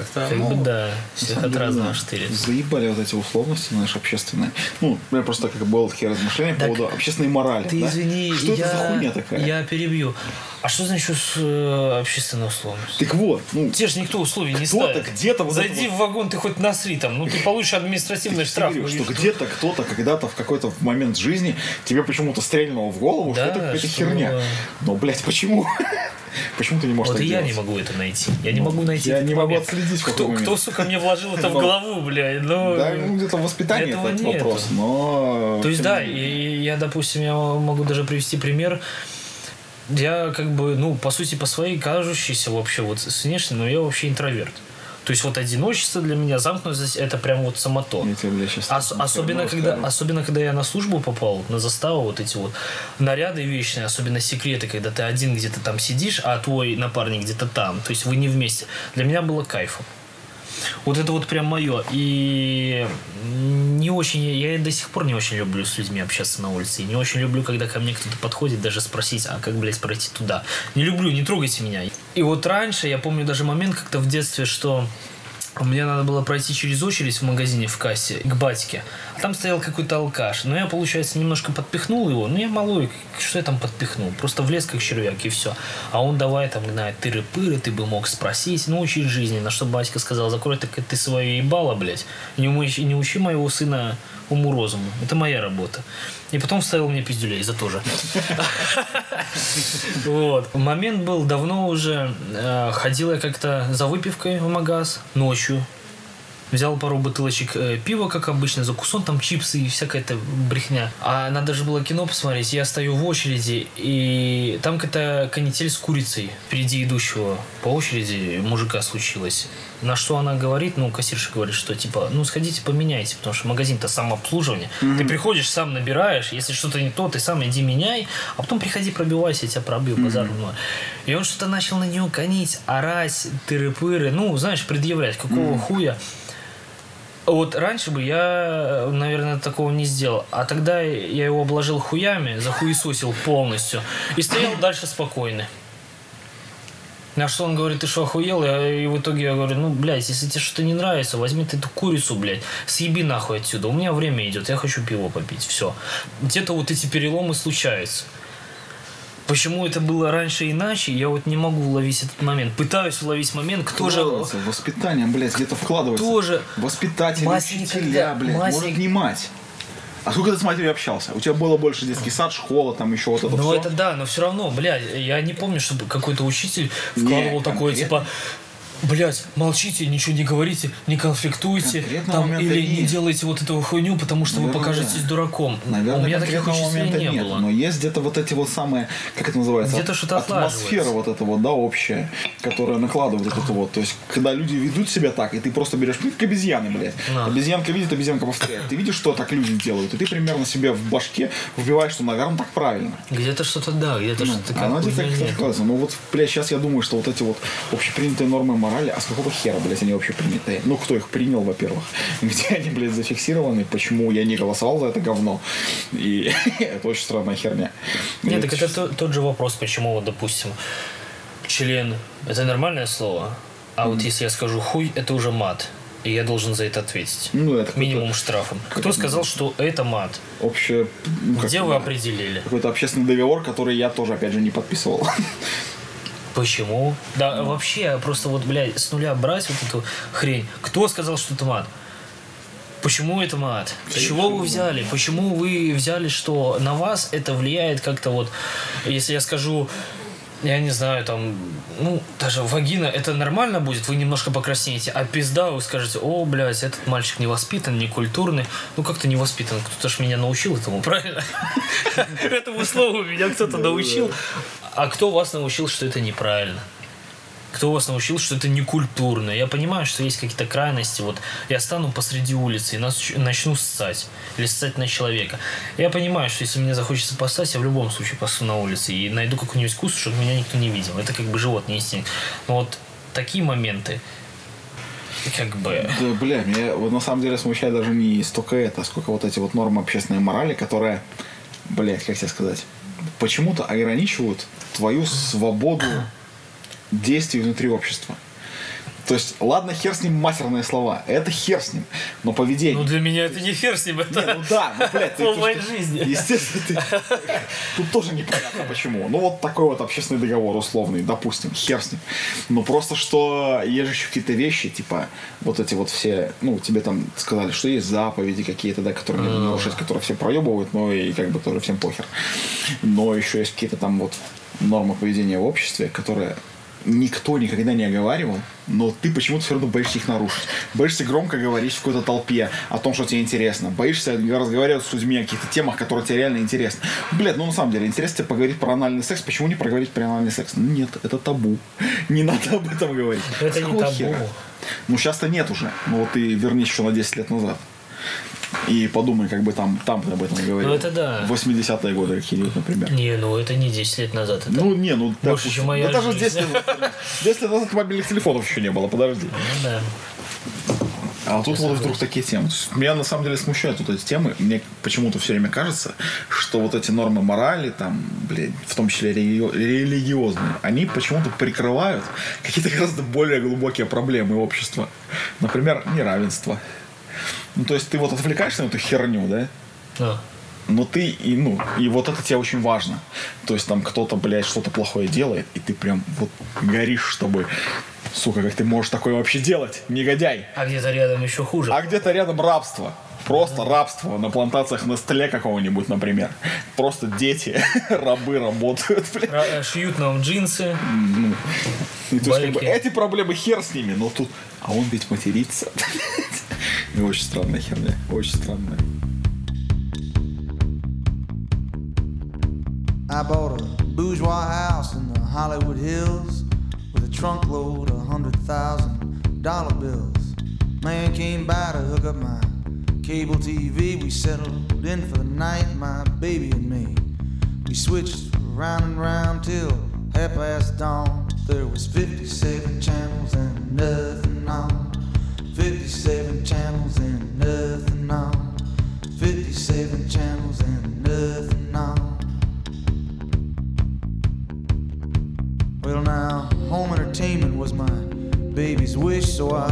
Как-то, Как ну, бы да, всех от разного штырит. Заебали вот эти условности наши общественные. Ну, у меня просто как было такие размышления по Так, поводу общественной морали. Ты да? извини, Что я, это за хуйня такая? я перебью. А что значит э, общественная условность? Так вот, ну, Тебе же никто условий не Кто-то ставит. где-то вот Зайди это в вагон, ты хоть насри там, ну ты получишь административный штраф. говорю, ну, что где-то кто-то когда-то в какой-то момент жизни тебе почему-то стрельнуло в голову, Да, что это какая-то что- херня. Но, блядь, почему? Почему ты не можешь Вот и я делать? не могу это найти. Я не могу найти. я не могу отследить, какой кто, кто, сука, мне вложил это в голову, блядь, ну... Да, ну, где-то в воспитании Этого этот нету. вопрос, но... То есть, да, и я, допустим, я могу даже привести пример. я как бы, ну, по сути, по своей кажущейся вообще вот с внешней, но я вообще интроверт. То есть вот одиночество для меня, замкнутость, это прям вот самото. Я тебе, бля, сейчас Ос- особенно, когда, особенно когда я на службу попал, на заставу, вот эти вот наряды вечные, особенно секреты, когда ты один где-то там сидишь, а твой напарник где-то там. То есть вы не вместе. Для меня было кайфом. Вот это вот прям мое. И не очень, я до сих пор не очень люблю с людьми общаться на улице. И не очень люблю, когда ко мне кто-то подходит, даже спросить, а как, блядь, пройти туда. Не люблю, не трогайте меня. И вот раньше, я помню даже момент как-то в детстве, что мне надо было пройти через очередь в магазине в кассе к батьке. Там стоял какой-то алкаш. Но я, получается, немножко подпихнул его. Ну, я малой, что я там подпихнул? Просто влез как червяк, и все. А он давай там, знает, тыры-пыры, ты бы мог спросить. Ну, учить жизни. На что батька сказал, закрой так ты свое ебало, блядь. Не, умы- не учи моего сына уму-розуму. Это моя работа. И потом вставил мне пиздюлей за то же. Вот. Момент был давно уже. Э, Ходил я как-то за выпивкой в магаз ночью. Взял пару бутылочек э, пива, как обычно, закусон, там чипсы и всякая эта брехня. А надо же было кино посмотреть. Я стою в очереди, и там какая-то канитель с курицей впереди идущего по очереди мужика случилось. На что она говорит, ну, кассирша говорит, что типа, ну, сходите поменяйте, потому что магазин-то самообслуживание. Ты приходишь, сам набираешь, если что-то не то, ты сам иди меняй, а потом приходи, пробивайся, я тебя пробью, базар мной. И он что-то начал на нее конить, орать, тыры-пыры, ну, знаешь, предъявлять, какого хуя. Вот раньше бы я, наверное, такого не сделал. А тогда я его обложил хуями, захуесосил полностью. И стоял дальше спокойный. На что он говорит, ты что, охуел? И в итоге я говорю, ну, блядь, если тебе что-то не нравится, возьми ты эту курицу, блядь, съеби нахуй отсюда. У меня время идет, я хочу пиво попить, все. Где-то вот эти переломы случаются. Почему это было раньше иначе, я вот не могу уловить этот момент. Пытаюсь уловить момент, кто же... Вкладывается в воспитание, блядь, где-то вкладывается. Тоже. Воспитатели, Мать учителя, никогда- блядь, мать может не мать. А сколько ты с матерью общался? У тебя было больше детский сад, школа, там еще вот это Ну это да, но все равно, блядь, я не помню, чтобы какой-то учитель вкладывал Не, такое, типа, блядь, молчите, ничего не говорите, не конфликтуйте, Конкретного там, или не нет. делайте вот эту хуйню, потому что вы Наверное, покажетесь да. дураком. Наверное, У меня таких момента не нет, было. но есть где-то вот эти вот самые, как это называется, Где-то что-то атмосфера вот эта вот, да, общая, которая накладывает вот это вот. То есть, когда люди ведут себя так, и ты просто берешь, ну, как обезьяны, блядь. Да. Обезьянка видит, обезьянка повторяет. Ты видишь, что так люди делают, и ты примерно себе в башке вбиваешь, что, наверное, так правильно. Где-то что-то да, где-то что-то Оно как где-то как-то. Ну вот, блядь, сейчас я думаю, что вот эти вот общепринятые нормы морали, а с какого хера, блядь, они общепринятые? Ну, кто их принял, во-первых? Где они, блядь, зафиксированы? Почему я не голосовал за это говно? И это очень странная херня. Нет, так это то- тот же вопрос, почему, вот, допустим, член – это нормальное слово, а вот если я скажу хуй, это уже мат. И я должен за это ответить. Ну, это Минимум штрафом. Кто сказал, что это мат? общее... ну, Где вы определили? Какой-то общественный договор, который я тоже, опять же, не подписывал. Почему? Да, вообще, просто вот, блядь, с нуля брать вот эту хрень. Кто сказал, что это мат? Почему это мат? С чего вы взяли? Почему вы взяли, что на вас это влияет как-то вот, если я скажу, я не знаю, там, ну, даже вагина, это нормально будет, вы немножко покраснеете, а пизда, вы скажете, о, блядь, этот мальчик не воспитан, не культурный, ну, как-то не воспитан, кто-то ж меня научил этому, правильно? Этому слову меня кто-то научил, а кто вас научил, что это неправильно? Кто вас научил, что это не культурно? Я понимаю, что есть какие-то крайности. Вот я стану посреди улицы и нач- начну ссать. Или ссать на человека. Я понимаю, что если мне захочется поссать, я в любом случае посу на улице и найду какой-нибудь вкус, чтобы меня никто не видел. Это как бы животный инстинкт. Но вот такие моменты, как бы... Да, бля, меня вот на самом деле смущает даже не столько это, сколько вот эти вот нормы общественной морали, которые, блядь, как тебе сказать, почему-то ограничивают твою свободу действий внутри общества. То есть, ладно, хер с ним матерные слова, это хер с ним, но поведение... Ну, для меня это не фер с ним, это... Не, ну да, ну, блядь, ты, ты моей что- жизни. Естественно, ты... Тут тоже непонятно почему. Ну, вот такой вот общественный договор условный, допустим, хер с ним. Но просто что есть же еще какие-то вещи, типа, вот эти вот все, ну, тебе там сказали, что есть заповеди какие-то, да, которые не нарушить, которые все проебывают, но и как бы тоже всем похер. Но еще есть какие-то там вот нормы поведения в обществе, которые никто никогда не оговаривал, но ты почему-то все равно боишься их нарушить. Боишься громко говорить в какой-то толпе о том, что тебе интересно. Боишься разговаривать с людьми о каких-то темах, которые тебе реально интересны. Блядь, ну на самом деле, интересно тебе поговорить про анальный секс, почему не проговорить про анальный секс? Ну нет, это табу. Не надо об этом говорить. Это не табу. Хера? Ну сейчас-то нет уже. Ну вот ты вернись еще на 10 лет назад. И подумай, как бы там, там об этом говорили. Ну это да. 80-е годы какие-нибудь, например. Не, ну это не 10 лет назад. Это ну не, ну больше, чем моя да даже 10 лет, 10 лет назад мобильных телефонов еще не было, подожди. Ну да. А тут вот вдруг такие темы. Меня на самом деле смущают вот эти темы. Мне почему-то все время кажется, что вот эти нормы морали, там, блядь, в том числе религи- религиозные, они почему-то прикрывают какие-то гораздо более глубокие проблемы общества. Например, неравенство. Ну, то есть ты вот отвлекаешься на эту херню, да? Да. Но ты, и, ну, и вот это тебе очень важно. То есть там кто-то, блядь, что-то плохое делает, и ты прям вот горишь, чтобы Сука, как ты можешь такое вообще делать, негодяй? А где-то рядом еще хуже. А где-то рядом рабство. Просто рабство на плантациях на столе какого-нибудь, например. Просто дети, рабы работают. Блин. Э, шьют нам джинсы. Ну, и, то есть, как бы, эти проблемы хер с ними, но тут... А он ведь матерится. И очень странная херня. Очень странная. I bought a bourgeois house in the Hollywood Hills with a trunk load of hundred thousand dollar bills. Man came by to hook up my cable TV. We settled in for the night, my baby and me. We switched round and round till half past dawn. There was 57 channels and nothing on. 57 channels and nothing on. 57 channels and nothing on. Well, now, home entertainment was my baby's wish, so I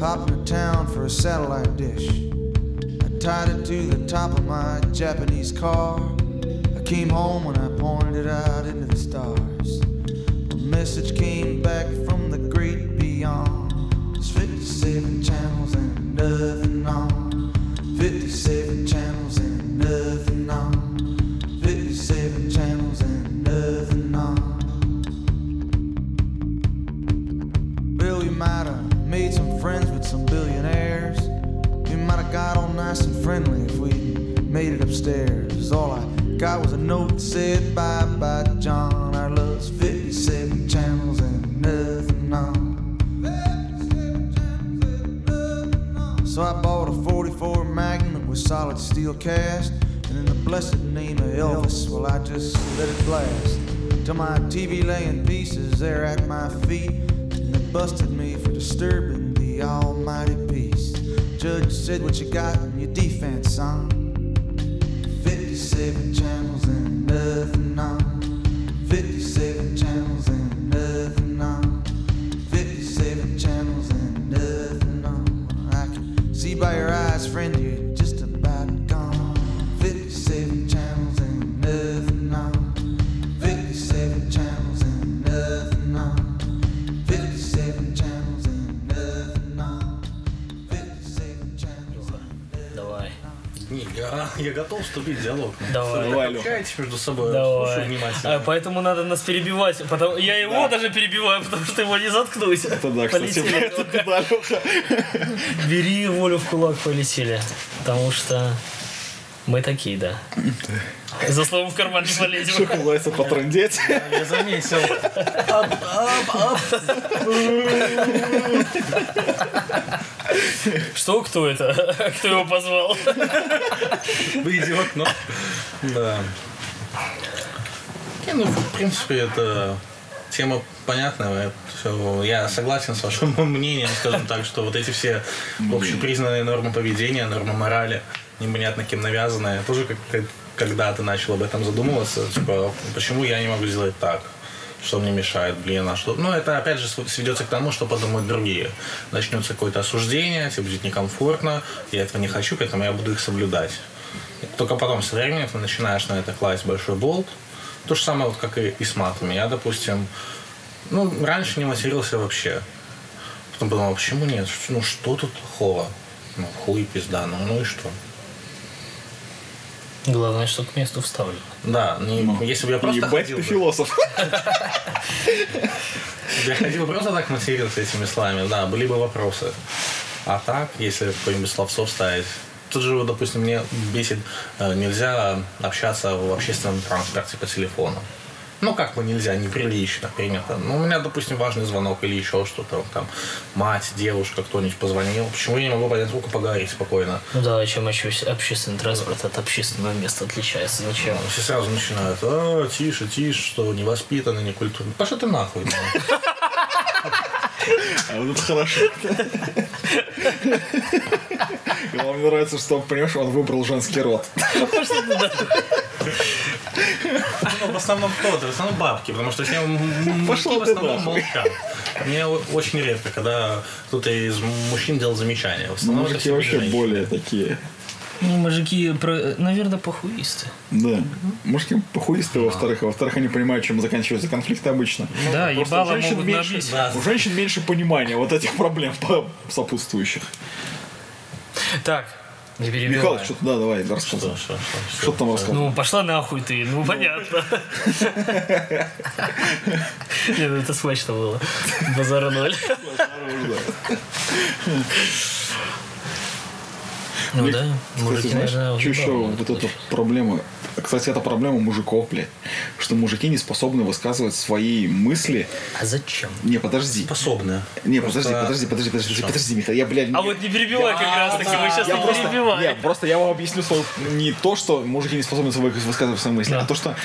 hopped into town for a satellite dish. I tied it to the top of my Japanese car. I came home when I pointed it out into the stars. A message came back from the great beyond. There's 57 channels and nothing on. 57 channels and nothing on. 57 channels and nothing on. Well, we might have made some friends with some billionaires. We might have got all nice and friendly if we made it upstairs. All I got was a note that said bye bye, John. Our love's 57 So I bought a 44 Magnum with solid steel cast. And in the blessed name of Elvis, well, I just let it blast. Till my TV lay in pieces there at my feet. And they busted me for disturbing the almighty peace. Judge said, What you got in your defense, son? 57 channels and nothing on. 57 Не, я, я готов вступить в диалог. Давай. Давай, между собой, Давай. слушаю внимательно. А, поэтому надо нас перебивать. Потому... Я его даже перебиваю, потому что его не заткнусь. Это да, кстати, Полетели. это да, Лёха. Бери волю в кулак, полетели. Потому что мы такие, да. За словом в карман не Что полезем. называется потрындеть. Я заметил. Что, кто это? Кто его позвал? Выйди в окно. Да. Не, ну, в принципе, это тема понятная. Все, я согласен с вашим мнением, скажем так, что вот эти все общепризнанные нормы поведения, нормы морали, непонятно кем навязанные, тоже как, как- когда ты начал об этом задумываться, типа, почему я не могу сделать так? Что мне мешает, блин, а что... Ну, это опять же сведется к тому, что подумают другие. Начнется какое-то осуждение, тебе будет некомфортно, я этого не хочу, поэтому я буду их соблюдать. Только потом со временем ты начинаешь на это класть большой болт. То же самое, вот как и, и с матами. Я, допустим, ну, раньше не матерился вообще. Потом подумал, почему нет? Ну, что тут плохого? Ну, хуй пизда, ну, ну и что? Главное, что к месту вставлено. Да, не- Ну, если бы я просто Ебать ходил ты бы- философ. Я ходил просто так матерился этими словами, да, были бы вопросы. А так, если какой-нибудь словцо вставить, тут же, вот, допустим, мне бесит, э, нельзя общаться в общественном транспорте по телефону. Ну, как бы нельзя, неприлично принято. Ну, у меня, допустим, важный звонок или еще что-то, там, мать, девушка, кто-нибудь позвонил. Почему я не могу поднять руку, поговорить спокойно? Ну да, чем обще- общественный транспорт от общественного места отличается? Зачем? Все сразу начинают, а, тише, тише, что невоспитанный, некультурный. Пошел ты нахуй. ну. А вот это хорошо. И Вам мне нравится, что, понимаешь, он выбрал женский род. Ну, в основном кто-то, в основном бабки, потому что все мужики в основном молчат. Мне очень редко, когда кто-то из мужчин делал замечания. В основном это Мужики вообще более такие. Ну, мужики, наверное, похуисты. Да. Мужики похуисты, во-вторых, а во-вторых, они понимают, чем заканчиваются конфликты обычно. да, Просто ебало у женщин могут меньше. Да. у женщин меньше понимания вот этих проблем сопутствующих. Так, не перебивай. Михаил, что-то, да, давай, Что, рассказывай. что, что, Что ты там рассказывал? Ну, пошла нахуй ты, ну понятно. Не, ну это смачно было. Базара ноль. Ну да, мужики, наверное, что еще вот эта проблема, кстати, это проблема мужиков, блядь, что мужики не способны высказывать свои мысли. А зачем? Не, подожди. Способны. Не, Просто- подожди, подожди, подожди, подожди, подожди, Михаил, я, блядь, А вот не перебивай как раз таки, мы сейчас я не просто, перебиваем. нет, просто я вам объясню свою, не то, что мужики не способны свои- высказывать свои мысли, Да. а то, что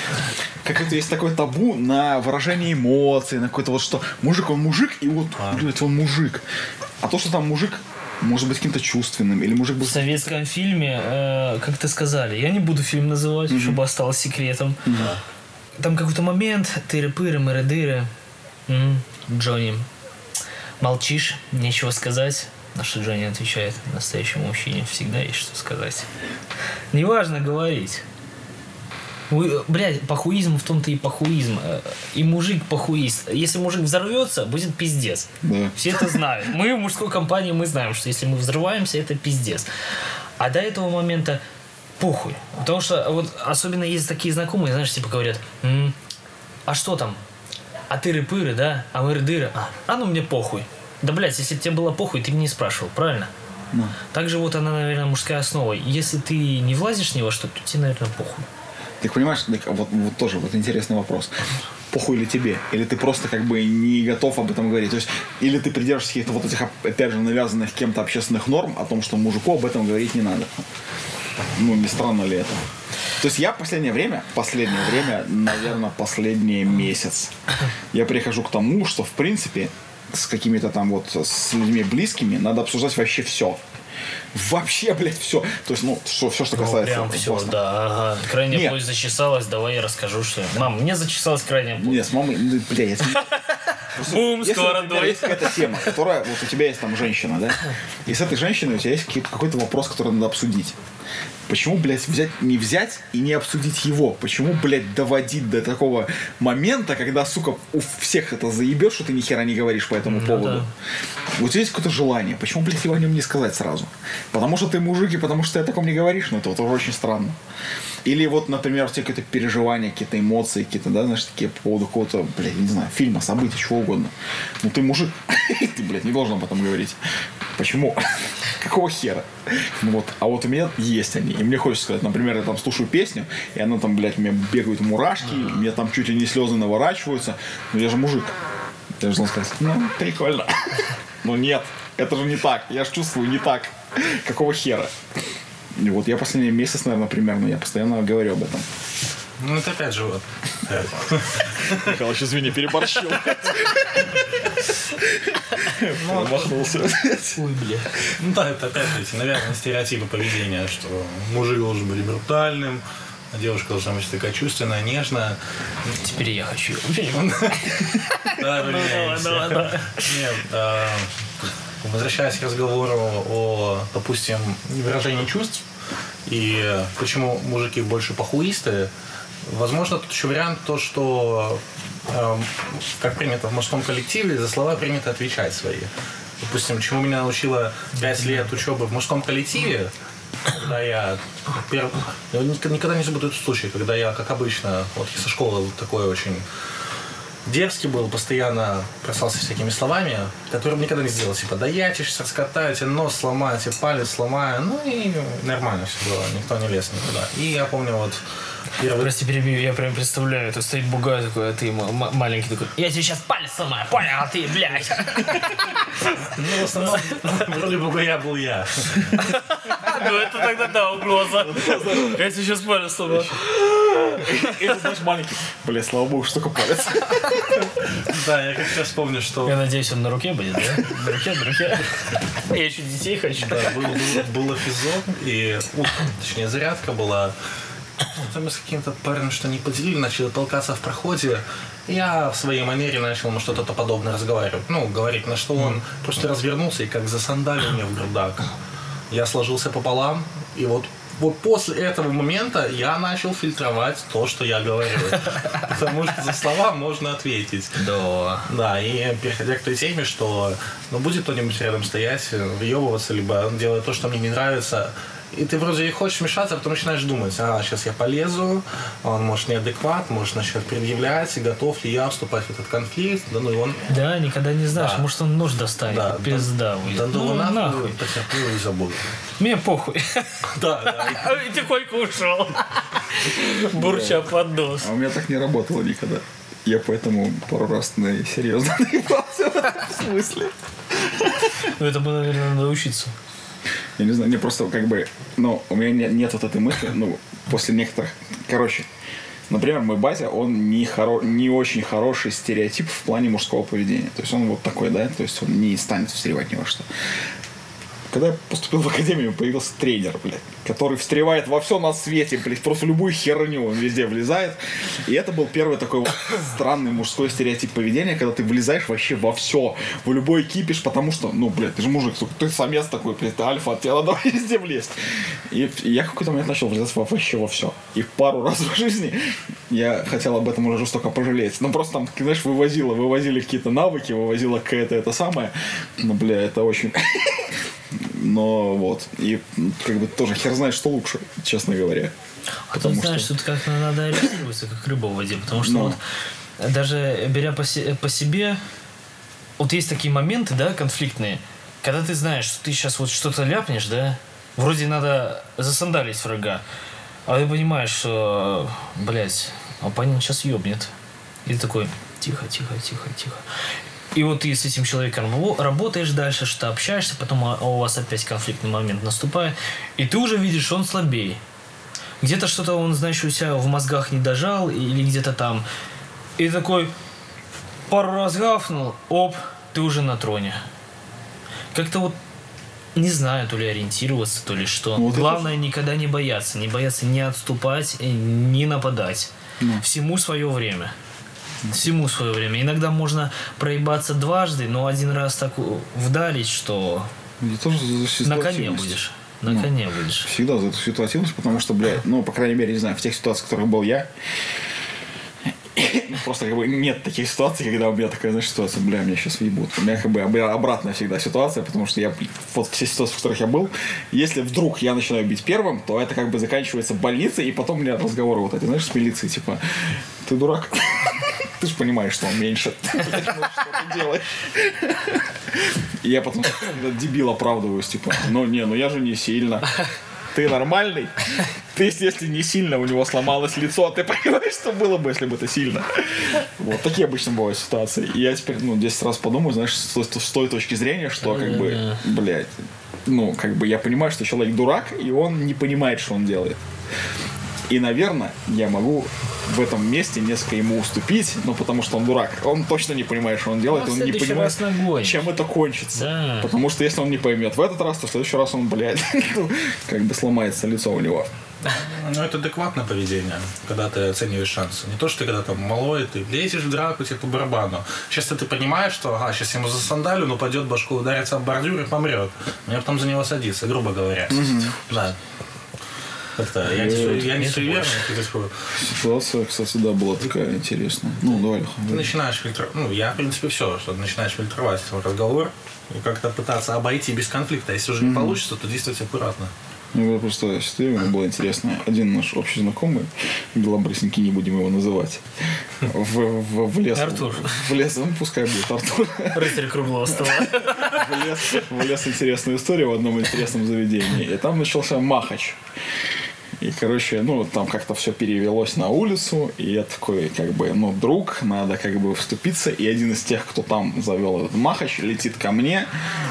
как это есть такое табу на выражение эмоций, на какой-то вот что мужик он мужик и вот, блядь, он мужик. А то, что там мужик может быть каким-то чувственным, или мужик был В советском фильме, э, как то сказали, я не буду фильм называть, чтобы осталось секретом. Там какой-то момент, тыры-пыры, мыры-дыры. М, Джонни, молчишь, нечего сказать. На что Джонни отвечает, настоящему мужчине всегда есть что сказать. Неважно говорить. Вы, блядь, похуизм в том-то и похуизм. Э, И мужик похуист. Если мужик взорвется, будет пиздец. Да. Все это знают. Мы в мужской компании, мы знаем, что если мы взрываемся, это пиздец. А до этого момента похуй. Потому что вот особенно есть такие знакомые, знаешь, типа говорят, «М, а что там? А тыры-пыры, да? А мыры-дыры? А, а ну мне похуй. Да, блядь, если тебе было похуй, ты бы не спрашивал, правильно? Ну. Также вот она, наверное, мужская основа. Если ты не влазишь ни во что, то тебе, наверное, похуй. Ты понимаешь, вот, вот тоже вот интересный вопрос. Похуй ли тебе? Или ты просто как бы не готов об этом говорить? То есть, или ты придерживаешься каких-то вот этих, опять же, навязанных кем-то общественных норм о том, что мужику об этом говорить не надо. Ну, не странно ли это? То есть я в последнее время, последнее время, наверное, последний месяц, я прихожу к тому, что в принципе с какими-то там вот с людьми близкими надо обсуждать вообще все. Вообще, блядь, все. То есть, ну, что, все, что Ну, касается прям все, да, ага. Крайняя Нет. плоть зачесалась, давай я расскажу, что... Мам, мне зачесалась крайняя плоть. Не, с мамой, ну, бля, я Бум, Если, например, сковородой. есть какая-то тема, которая, вот у тебя есть там женщина, да, и с этой женщиной у тебя есть какой-то вопрос, который надо обсудить. Почему, блядь, взять, не взять и не обсудить его? Почему, блядь, доводить до такого момента, когда, сука, у всех это заебет, что ты ни хера не говоришь по этому поводу? да. У тебя есть какое-то желание. Почему, блядь, его о нем не сказать сразу? Потому что ты мужик, и потому что ты о таком не говоришь? Ну, это вот тоже очень странно. Или вот, например, тебя какие-то переживания, какие-то эмоции, какие-то, да, знаешь, такие по поводу какого-то, блядь, не знаю, фильма, событий, чего угодно. Ну, ты мужик, ты, блядь, не должен об этом говорить. Почему? Какого хера? Ну вот, а вот у меня есть они. И мне хочется сказать, например, я там слушаю песню, и она там, блядь, у меня бегают мурашки, у меня там чуть ли не слезы наворачиваются. Ну, я же мужик. Я же должен сказать, ну, прикольно. Ну, нет, это же не так. Я же чувствую не так. Какого хера? И вот я последний месяц, наверное, примерно, я постоянно говорю об этом. Ну, это опять же вот. Михалыч, извини, переборщил. Промахнулся. Ой, бля. Ну да, это опять же эти, наверное, стереотипы поведения, что мужик должен быть брутальным, а девушка должна быть такая чувственная, нежная. Теперь я хочу. Да, Ну, давай, давай, давай. Нет, а, возвращаясь к разговору о, допустим, выражении чувств и почему мужики больше похуисты, возможно, тут еще вариант то, что эм, как принято в мужском коллективе, за слова принято отвечать свои. Допустим, чему меня научила 5 лет учебы в мужском коллективе, когда я перв... я никогда не забуду этот случай, когда я, как обычно, вот со школы такой очень дерзкий был, постоянно бросался всякими словами, которые никогда не сделал. Типа, да я тебе раскатаю, тебе нос сломаю, тебе палец сломаю. Ну и нормально все было, никто не лез никуда. И я помню вот Первый... Прости, перебью, я прям представляю, это стоит бугай такой, а ты маленький такой, я тебе сейчас палец сломаю, понял, а ты, блядь. Ну, в основном, вроде бугая был я. Ну, это тогда да, угроза. Я тебе сейчас палец сломаю. И ты знаешь, маленький, бля, слава богу, что только палец. Да, я как раз помню, что... Я надеюсь, он на руке будет, да? На руке, на руке. Я еще детей хочу. Да, было физо, и, точнее, зарядка была там мы с каким-то парнем что не поделили, начали толкаться в проходе. Я в своей манере начал ему что-то подобное разговаривать. Ну, говорить, на что он просто развернулся и как засандалил мне в грудак. Я сложился пополам, и вот вот после этого момента я начал фильтровать то, что я говорю. Потому что за слова можно ответить. Да. Да, и переходя к той теме, что ну, будет кто-нибудь рядом стоять, въебываться, либо делать то, что мне не нравится, и ты вроде и хочешь вмешаться, а потом начинаешь думать, а, сейчас я полезу, он может неадекват, может начать предъявлять, готов ли я вступать в этот конфликт, да ну и он... Да, никогда не знаешь, да. может он нож достанет, да, пизда да, да, ну, нахуй, нахуй. потерплю и забуду. Мне похуй. Да, да. И тихонько ушел. Бурча под нос. А у меня так не работало никогда. Я поэтому пару раз на серьезно наебался в этом смысле. Ну, это было, наверное, надо учиться. Я не знаю, мне просто как бы, ну, у меня нет, вот этой мысли, ну, после некоторых, короче, например, мой батя, он не, хоро... не очень хороший стереотип в плане мужского поведения. То есть он вот такой, да, то есть он не станет встревать ни во что. Когда я поступил в академию, появился тренер, блядь, который встревает во все на свете, блядь, просто любую херню он везде влезает. И это был первый такой вот странный мужской стереотип поведения, когда ты влезаешь вообще во все, в любой кипиш, потому что, ну, блядь, ты же мужик, ты самец такой, блядь, ты альфа, от тебя надо везде влезть. И, я в какой-то момент начал влезать вообще во все. И пару раз в жизни я хотел об этом уже жестоко пожалеть. Ну, просто там, знаешь, вывозило, вывозили какие-то навыки, вывозило какое-то это самое. Ну, бля, это очень но вот. И как бы тоже хер знает, что лучше, честно говоря. А потому ты знаешь, что... тут как-то надо ориентироваться, как рыба в воде, потому что но... вот даже беря по, се- по себе, вот есть такие моменты, да, конфликтные, когда ты знаешь, что ты сейчас вот что-то ляпнешь, да, вроде надо засандалить врага, а ты понимаешь, что, блядь, оппонент сейчас ёбнет. И ты такой, тихо, тихо, тихо, тихо. И вот ты с этим человеком работаешь дальше, что общаешься, потом а, у вас опять конфликтный момент наступает, и ты уже видишь, что он слабее. Где-то что-то он, знаешь, у себя в мозгах не дожал, или где-то там. И такой пару раз гафнул, оп, ты уже на троне. Как-то вот не знаю, то ли ориентироваться, то ли что. Ну, вот Главное, это... никогда не бояться. Не бояться не отступать, не нападать. Ну. Всему свое время всему свое время. Иногда можно проебаться дважды, но один раз так вдалить, что на коне будешь. На ну, коне будешь. Всегда за эту ситуативность, потому что, блядь, ну, по крайней мере, не знаю, в тех ситуациях, в которых был я, просто как бы нет таких ситуаций, когда у меня такая, знаешь, ситуация, бля, меня сейчас въебут. У меня как бы обратная всегда ситуация, потому что я, вот все ситуации, в которых я был, если вдруг я начинаю бить первым, то это как бы заканчивается больницей, и потом у меня разговоры вот эти, знаешь, с милицией, типа, ты дурак. Ты же понимаешь, что он меньше. И я потом дебил оправдываюсь, типа, ну не, ну я же не сильно. Ты нормальный? Ты, если не сильно, у него сломалось лицо, а ты понимаешь, что было бы, если бы это сильно? Вот такие обычно бывают ситуации. И я теперь, ну, 10 раз подумаю, знаешь, с, с той точки зрения, что, как бы, блядь, ну, как бы я понимаю, что человек дурак, и он не понимает, что он делает. И, наверное, я могу в этом месте несколько ему уступить, ну, потому что он дурак. Он точно не понимает, что он делает, он не понимает, чем это кончится. Да. Потому что если он не поймет в этот раз, то в следующий раз он, блядь, как бы сломается лицо у него. Ну, это адекватное поведение, когда ты оцениваешь шансы. Не то, что ты когда там малой, ты лезешь в драку, тебе по барабану. Часто ты понимаешь, что, ага, сейчас ему за сандалю, но пойдет башку, ударится об бордюр и помрет. Мне потом за него садиться, грубо говоря. Угу. Да. Как-то я, не, суеверный. Ситуация, кстати, да, была такая интересная. Ну, давай. Ты начинаешь фильтровать. Ну, я, в принципе, все, что ты начинаешь фильтровать разговор и как-то пытаться обойти без конфликта. Если уже не получится, то действовать аккуратно. Ну, было просто история, она была интересная. Один наш общий знакомый, белобрысенький, не будем его называть, в, в, в лес... Артур. В лес, ну, пускай будет Артур. Рыцарь круглого стола. влез, влез интересную историю в одном интересном заведении. И там начался махач. И, короче, ну, там как-то все перевелось на улицу, и я такой, как бы, ну, друг, надо как бы вступиться, и один из тех, кто там завел этот махач, летит ко мне,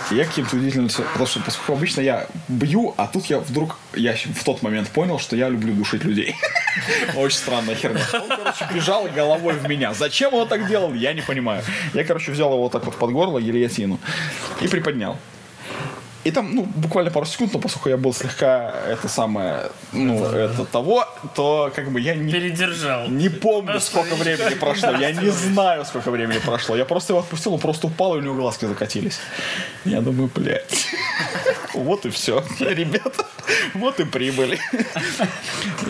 и я каким-то удивительным, потому что, поскольку обычно я бью, а тут я вдруг, я в тот момент понял, что я люблю душить людей. Очень странная херня. Он, короче, бежал головой в меня. Зачем он так делал, я не понимаю. Я, короче, взял его вот так вот под горло, гильотину, и приподнял. И там, ну, буквально пару секунд, но поскольку я был слегка это самое, ну, это того, то как бы я не, Передержал. не помню, сколько времени прошло. Я не знаю, сколько времени прошло. Я просто его отпустил, он просто упал, и у него глазки закатились. Я думаю, блядь. Вот и все, ребята. Вот и прибыли.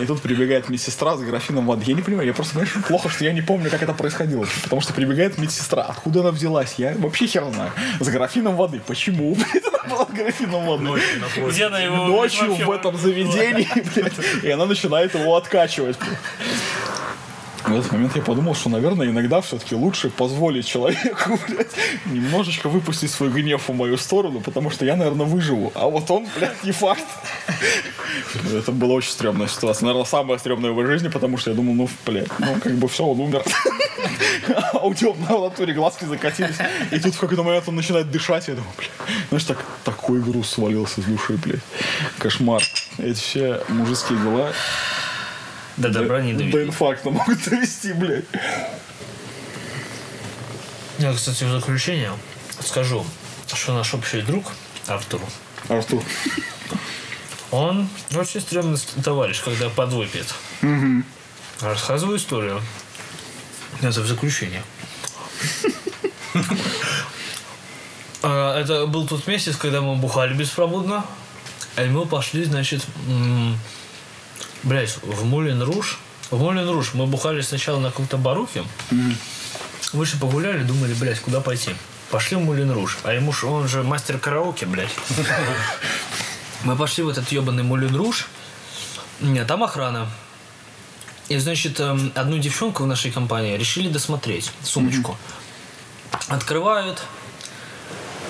И тут прибегает медсестра с графином воды. Я не понимаю, я просто, понимаешь, плохо, что я не помню, как это происходило. Потому что прибегает медсестра. Откуда она взялась? Я вообще хер знаю. С графином воды. Почему? Блядь, была с графином воды. Где она его Ночью в этом заведении, блядь, и она начинает его откачивать. В этот момент я подумал, что, наверное, иногда все-таки лучше позволить человеку, блядь, немножечко выпустить свой гнев в мою сторону, потому что я, наверное, выживу. А вот он, блядь, не факт. Это была очень стрёмная ситуация. Наверное, самая стрёмная в его жизни, потому что я думал, ну, блядь, ну, как бы все, он умер. А у него на натуре глазки закатились. И тут в какой-то момент он начинает дышать. Я думаю, блядь, знаешь, так, такой груз свалился с души, блядь. Кошмар. Эти все мужские дела До добра не до довели. инфаркта могут довести, блядь. Я, кстати, в заключение скажу, что наш общий друг Артур, Артур. он очень стрёмный товарищ, когда подвыпьет. Рассказываю историю. Это в заключение. А, Это был тот месяц, когда мы бухали беспробудно. И мы пошли, значит, м, блядь, в Мулин Руж. В Мулин Руж мы бухали сначала на каком-то барухе. Вышли погуляли, думали, блядь, куда пойти. Пошли в Мулин Руж. А ему ж, он же мастер караоке, блядь. Мы пошли в этот ебаный Мулин Руж. Там охрана. И, значит, эм, одну девчонку в нашей компании решили досмотреть, сумочку. Открывают,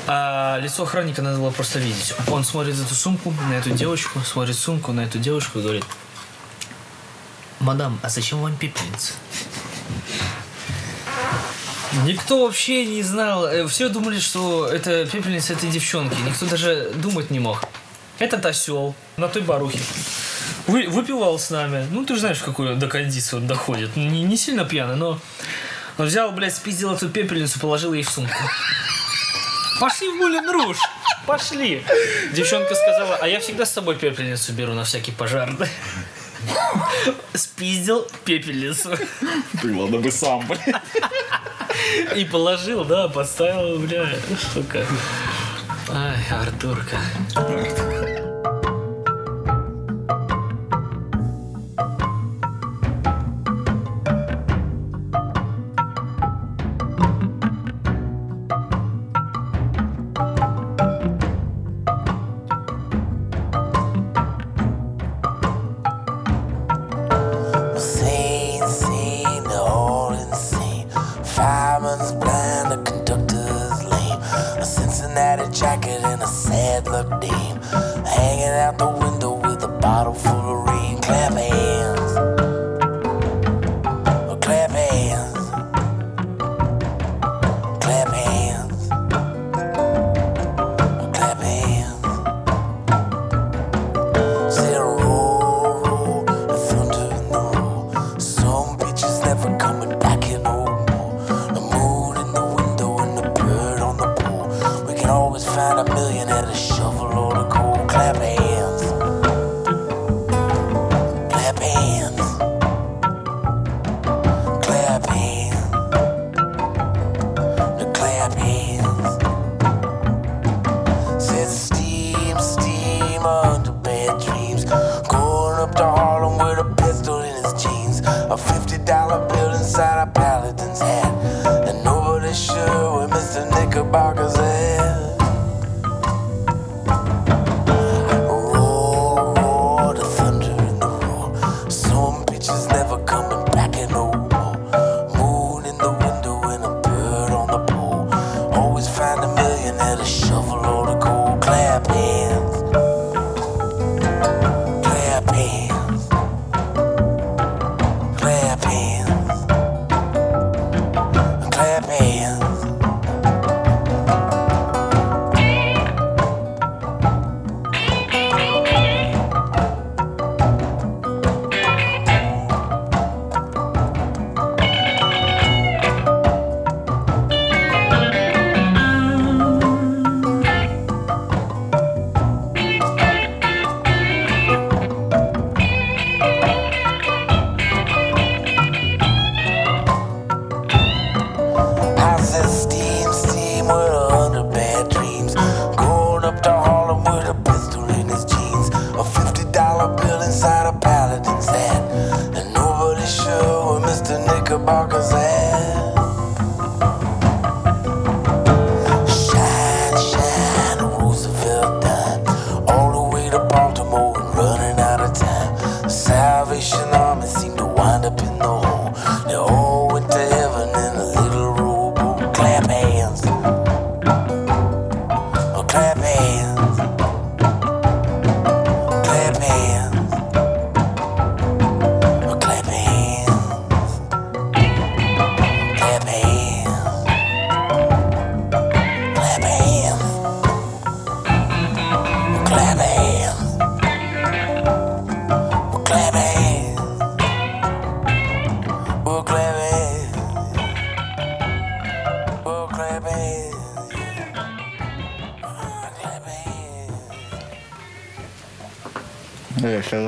а лицо охранника надо было просто видеть. Он смотрит эту сумку, на эту девочку, смотрит сумку, на эту девушку и говорит, «Мадам, а зачем вам пепельница?» Никто вообще не знал. э, Все думали, что это пепельница этой девчонки. Никто даже думать не мог. Этот осел на той барухе. Вы, выпивал с нами. Ну, ты же знаешь, в какую до кондиции он доходит. Не, не сильно пьяный, но он взял, блядь, спиздил эту пепельницу, положил ей в сумку. Пошли в Мулин Руж. Пошли. Девчонка сказала, а я всегда с собой пепельницу беру на всякий пожарный. Спиздил пепельницу. Ты ладно бы сам, блядь. И положил, да, подставил, бля, сука. Ай, Артурка. Scene,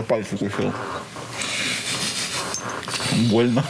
пальцы укусил. Больно.